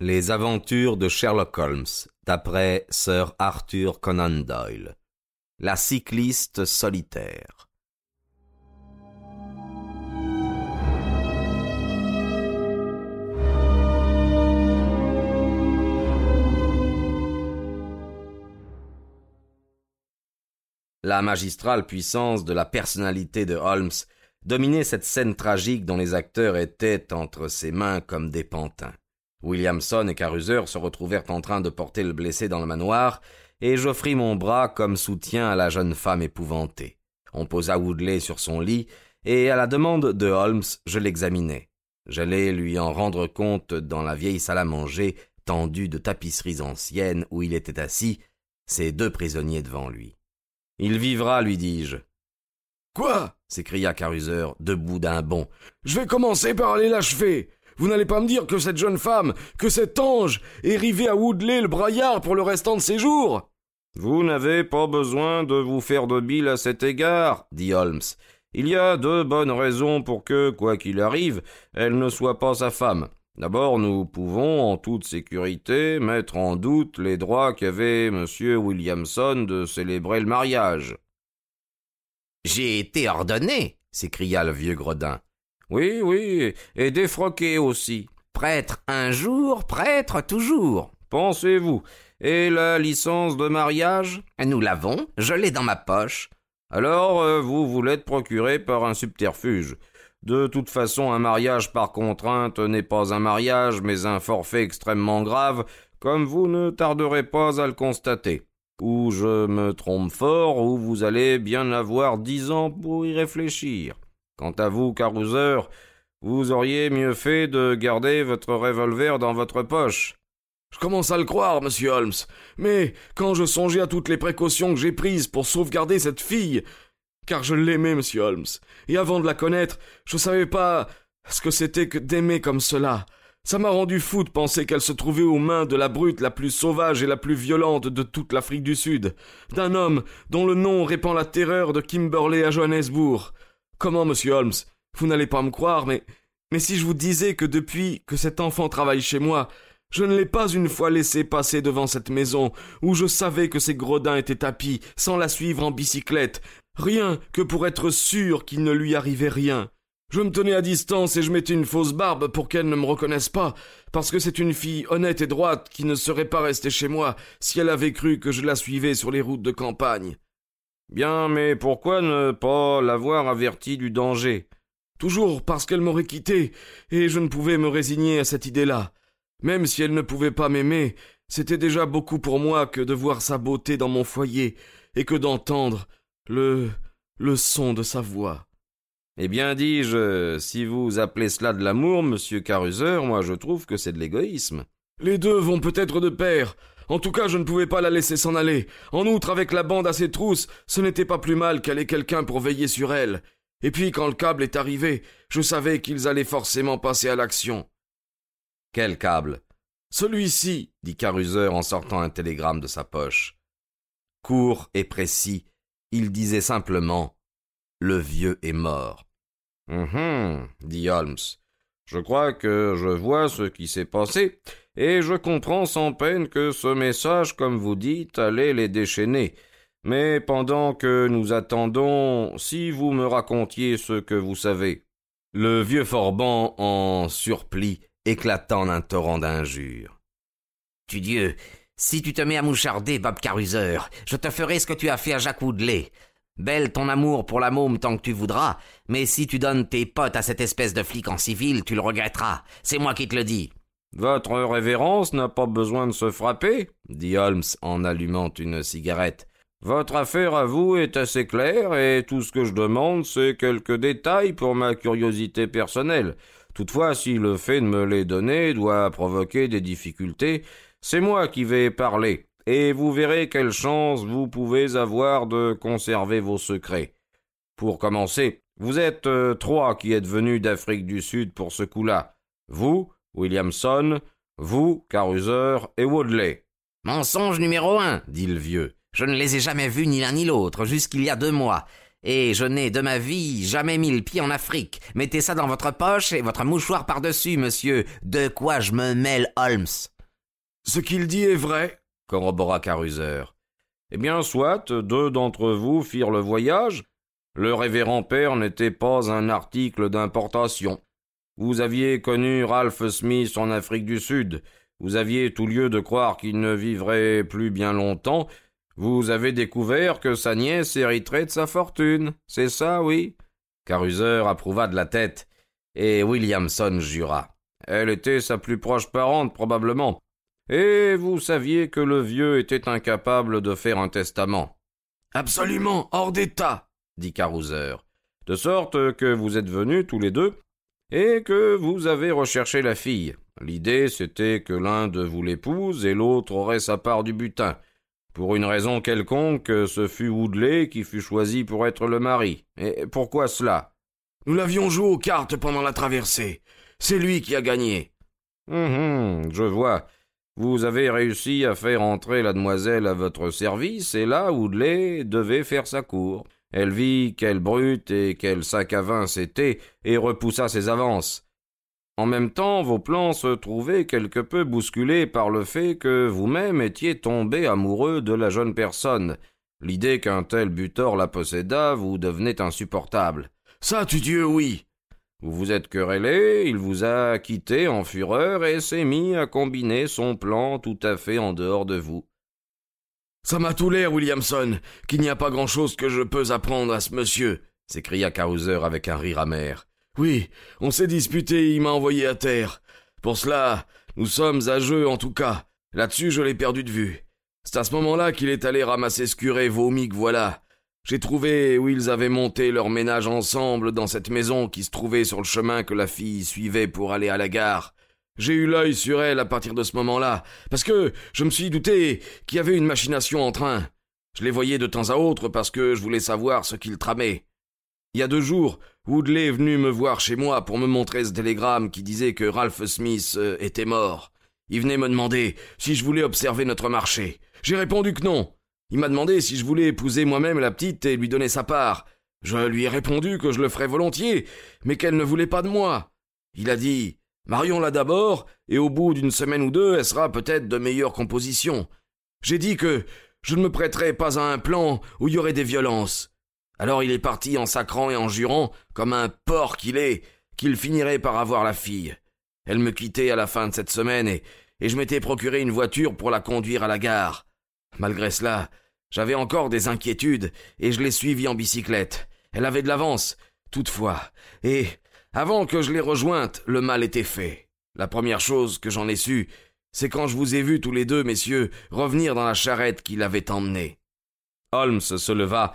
Les aventures de Sherlock Holmes, d'après Sir Arthur Conan Doyle. La cycliste solitaire. La magistrale puissance de la personnalité de Holmes dominait cette scène tragique dont les acteurs étaient entre ses mains comme des pantins. Williamson et Caruser se retrouvèrent en train de porter le blessé dans le manoir, et j'offris mon bras comme soutien à la jeune femme épouvantée. On posa Woodley sur son lit, et à la demande de Holmes, je l'examinai. J'allais lui en rendre compte dans la vieille salle à manger, tendue de tapisseries anciennes, où il était assis, ses deux prisonniers devant lui. Il vivra, lui dis-je. Quoi? s'écria Caruser, debout d'un bond. Je vais commencer par aller l'achever. Vous n'allez pas me dire que cette jeune femme, que cet ange, est rivé à Woodley le braillard pour le restant de ses jours Vous n'avez pas besoin de vous faire de bile à cet égard, dit Holmes. Il y a deux bonnes raisons pour que, quoi qu'il arrive, elle ne soit pas sa femme. D'abord, nous pouvons, en toute sécurité, mettre en doute les droits qu'avait M. Williamson de célébrer le mariage. J'ai été ordonné, s'écria le vieux Gredin. Oui, oui, et défroqué aussi. Prêtre un jour, prêtre toujours. Pensez-vous. Et la licence de mariage? Nous l'avons, je l'ai dans ma poche. Alors, euh, vous vous l'êtes procuré par un subterfuge. De toute façon, un mariage par contrainte n'est pas un mariage, mais un forfait extrêmement grave, comme vous ne tarderez pas à le constater. Ou je me trompe fort, ou vous allez bien avoir dix ans pour y réfléchir. Quant à vous, Carouser, vous auriez mieux fait de garder votre revolver dans votre poche. Je commence à le croire, monsieur Holmes, mais quand je songeais à toutes les précautions que j'ai prises pour sauvegarder cette fille, car je l'aimais, monsieur Holmes, et avant de la connaître, je ne savais pas ce que c'était que d'aimer comme cela. Ça m'a rendu fou de penser qu'elle se trouvait aux mains de la brute la plus sauvage et la plus violente de toute l'Afrique du Sud, d'un homme dont le nom répand la terreur de Kimberley à Johannesburg. Comment, monsieur Holmes? Vous n'allez pas me croire, mais. Mais si je vous disais que depuis que cet enfant travaille chez moi, je ne l'ai pas une fois laissé passer devant cette maison, où je savais que ses gredins étaient tapis, sans la suivre en bicyclette, rien que pour être sûr qu'il ne lui arrivait rien. Je me tenais à distance et je mettais une fausse barbe pour qu'elle ne me reconnaisse pas, parce que c'est une fille honnête et droite qui ne serait pas restée chez moi si elle avait cru que je la suivais sur les routes de campagne. Bien, mais pourquoi ne pas l'avoir avertie du danger? Toujours parce qu'elle m'aurait quitté, et je ne pouvais me résigner à cette idée-là. Même si elle ne pouvait pas m'aimer, c'était déjà beaucoup pour moi que de voir sa beauté dans mon foyer, et que d'entendre le le son de sa voix. Eh bien, dis-je, si vous appelez cela de l'amour, monsieur Caruser, moi je trouve que c'est de l'égoïsme. Les deux vont peut-être de pair. En tout cas, je ne pouvais pas la laisser s'en aller. En outre, avec la bande à ses trousses, ce n'était pas plus mal qu'elle ait quelqu'un pour veiller sur elle. Et puis, quand le câble est arrivé, je savais qu'ils allaient forcément passer à l'action. Quel câble? Celui-ci, dit Caruser en sortant un télégramme de sa poche. Court et précis, il disait simplement Le vieux est mort. Hum, dit Holmes. Je crois que je vois ce qui s'est passé, et je comprends sans peine que ce message, comme vous dites, allait les déchaîner. Mais pendant que nous attendons, si vous me racontiez ce que vous savez. Le vieux Forban, en surplis, éclata en un torrent d'injures. Tu Dieu, si tu te mets à moucharder, Bob Caruser, je te ferai ce que tu as fait à Jacques Woodley. Belle ton amour pour la môme tant que tu voudras, mais si tu donnes tes potes à cette espèce de flic en civil, tu le regretteras. C'est moi qui te le dis. Votre révérence n'a pas besoin de se frapper, dit Holmes en allumant une cigarette. Votre affaire à vous est assez claire, et tout ce que je demande, c'est quelques détails pour ma curiosité personnelle. Toutefois, si le fait de me les donner doit provoquer des difficultés, c'est moi qui vais parler et vous verrez quelle chance vous pouvez avoir de conserver vos secrets. Pour commencer, vous êtes euh, trois qui êtes venus d'Afrique du Sud pour ce coup-là. Vous, Williamson, vous, Caruser et Woodley. Mensonge numéro un, dit le vieux. Je ne les ai jamais vus ni l'un ni l'autre, jusqu'il y a deux mois. Et je n'ai de ma vie jamais mis le pied en Afrique. Mettez ça dans votre poche et votre mouchoir par-dessus, monsieur. De quoi je me mêle, Holmes? Ce qu'il dit est vrai, corrobora Caruser. Eh bien, soit, deux d'entre vous firent le voyage. Le révérend père n'était pas un article d'importation. Vous aviez connu Ralph Smith en Afrique du Sud. Vous aviez tout lieu de croire qu'il ne vivrait plus bien longtemps. Vous avez découvert que sa nièce hériterait de sa fortune. C'est ça, oui? Caruser approuva de la tête, et Williamson jura. Elle était sa plus proche parente, probablement. Et vous saviez que le vieux était incapable de faire un testament. Absolument, hors d'état, dit Caruser. De sorte que vous êtes venus tous les deux, et que vous avez recherché la fille. L'idée, c'était que l'un de vous l'épouse et l'autre aurait sa part du butin. Pour une raison quelconque, ce fut Woodley qui fut choisi pour être le mari. Et pourquoi cela? Nous l'avions joué aux cartes pendant la traversée. C'est lui qui a gagné. Hum, hum, je vois. Vous avez réussi à faire entrer la demoiselle à votre service, et là, Woodley devait faire sa cour. Elle vit quelle brute et quel sac à vin c'était, et repoussa ses avances. En même temps, vos plans se trouvaient quelque peu bousculés par le fait que vous-même étiez tombé amoureux de la jeune personne. L'idée qu'un tel butor la possédât vous devenait insupportable. Ça, tu Dieu, oui. Vous vous êtes querellé, il vous a quitté en fureur et s'est mis à combiner son plan tout à fait en dehors de vous. Ça m'a tout l'air, Williamson, qu'il n'y a pas grand-chose que je peux apprendre à ce monsieur, s'écria Caruser avec un rire amer. Oui, on s'est disputé et il m'a envoyé à terre. Pour cela, nous sommes à jeu en tout cas. Là-dessus, je l'ai perdu de vue. C'est à ce moment-là qu'il est allé ramasser ce curé vomi que voilà. J'ai trouvé où ils avaient monté leur ménage ensemble dans cette maison qui se trouvait sur le chemin que la fille suivait pour aller à la gare. J'ai eu l'œil sur elle à partir de ce moment-là, parce que je me suis douté qu'il y avait une machination en train. Je les voyais de temps à autre parce que je voulais savoir ce qu'ils tramaient. Il y a deux jours, Woodley est venu me voir chez moi pour me montrer ce télégramme qui disait que Ralph Smith euh, était mort. Il venait me demander si je voulais observer notre marché. J'ai répondu que non. Il m'a demandé si je voulais épouser moi-même la petite et lui donner sa part. Je lui ai répondu que je le ferais volontiers, mais qu'elle ne voulait pas de moi. Il a dit Marions-la d'abord, et au bout d'une semaine ou deux, elle sera peut-être de meilleure composition. J'ai dit que je ne me prêterais pas à un plan où il y aurait des violences. Alors il est parti en sacrant et en jurant, comme un porc qu'il est, qu'il finirait par avoir la fille. Elle me quittait à la fin de cette semaine et, et je m'étais procuré une voiture pour la conduire à la gare. Malgré cela, j'avais encore des inquiétudes et je l'ai suivie en bicyclette. Elle avait de l'avance, toutefois, et avant que je l'ai rejointe, le mal était fait. La première chose que j'en ai su, c'est quand je vous ai vus tous les deux, messieurs, revenir dans la charrette qui l'avait emmenée. Holmes se leva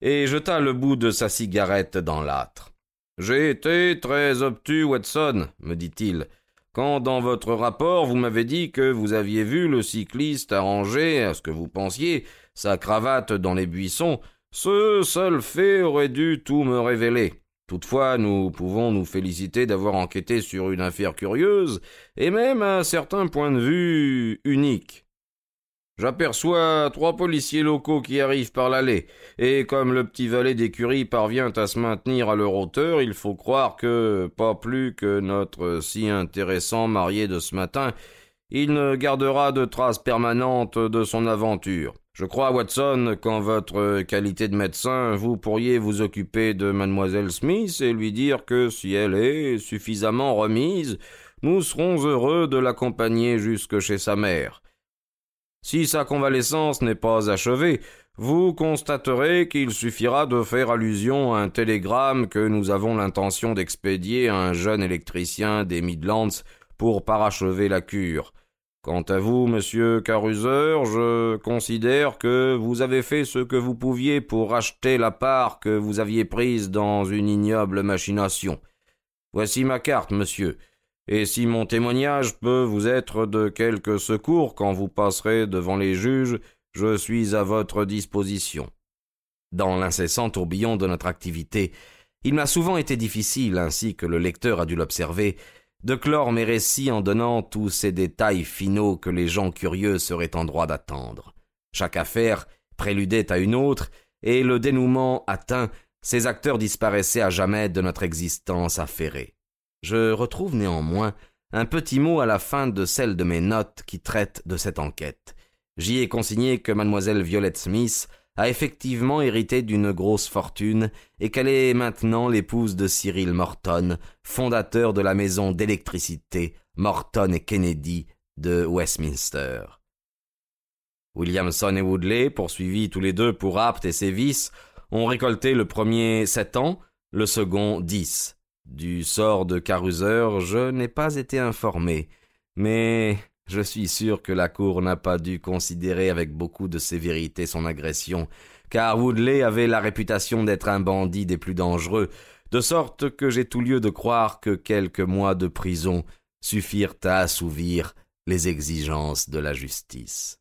et jeta le bout de sa cigarette dans l'âtre. J'ai été très obtus, Watson, me dit-il, quand dans votre rapport vous m'avez dit que vous aviez vu le cycliste arranger, à ce que vous pensiez, sa cravate dans les buissons, ce seul fait aurait dû tout me révéler. Toutefois, nous pouvons nous féliciter d'avoir enquêté sur une affaire curieuse, et même à certains points de vue unique. J'aperçois trois policiers locaux qui arrivent par l'allée, et comme le petit valet d'écurie parvient à se maintenir à leur hauteur, il faut croire que, pas plus que notre si intéressant marié de ce matin, il ne gardera de traces permanentes de son aventure. Je crois, Watson, qu'en votre qualité de médecin, vous pourriez vous occuper de mademoiselle Smith et lui dire que si elle est suffisamment remise, nous serons heureux de l'accompagner jusque chez sa mère. Si sa convalescence n'est pas achevée, vous constaterez qu'il suffira de faire allusion à un télégramme que nous avons l'intention d'expédier à un jeune électricien des Midlands pour parachever la cure. Quant à vous, monsieur Caruser, je considère que vous avez fait ce que vous pouviez pour racheter la part que vous aviez prise dans une ignoble machination. Voici ma carte, monsieur et si mon témoignage peut vous être de quelque secours quand vous passerez devant les juges, je suis à votre disposition. Dans l'incessant tourbillon de notre activité, il m'a souvent été difficile, ainsi que le lecteur a dû l'observer, de clore mes récits en donnant tous ces détails finaux que les gens curieux seraient en droit d'attendre. Chaque affaire préludait à une autre, et le dénouement atteint, ces acteurs disparaissaient à jamais de notre existence affairée. Je retrouve néanmoins un petit mot à la fin de celle de mes notes qui traite de cette enquête. J'y ai consigné que mademoiselle Violette Smith a effectivement hérité d'une grosse fortune et qu'elle est maintenant l'épouse de Cyril Morton, fondateur de la maison d'électricité Morton et Kennedy de Westminster. Williamson et Woodley, poursuivis tous les deux pour Apt et sévices, ont récolté le premier sept ans, le second dix. Du sort de Caruser, je n'ai pas été informé, mais je suis sûr que la cour n'a pas dû considérer avec beaucoup de sévérité son agression, car Woodley avait la réputation d'être un bandit des plus dangereux, de sorte que j'ai tout lieu de croire que quelques mois de prison suffirent à assouvir les exigences de la justice.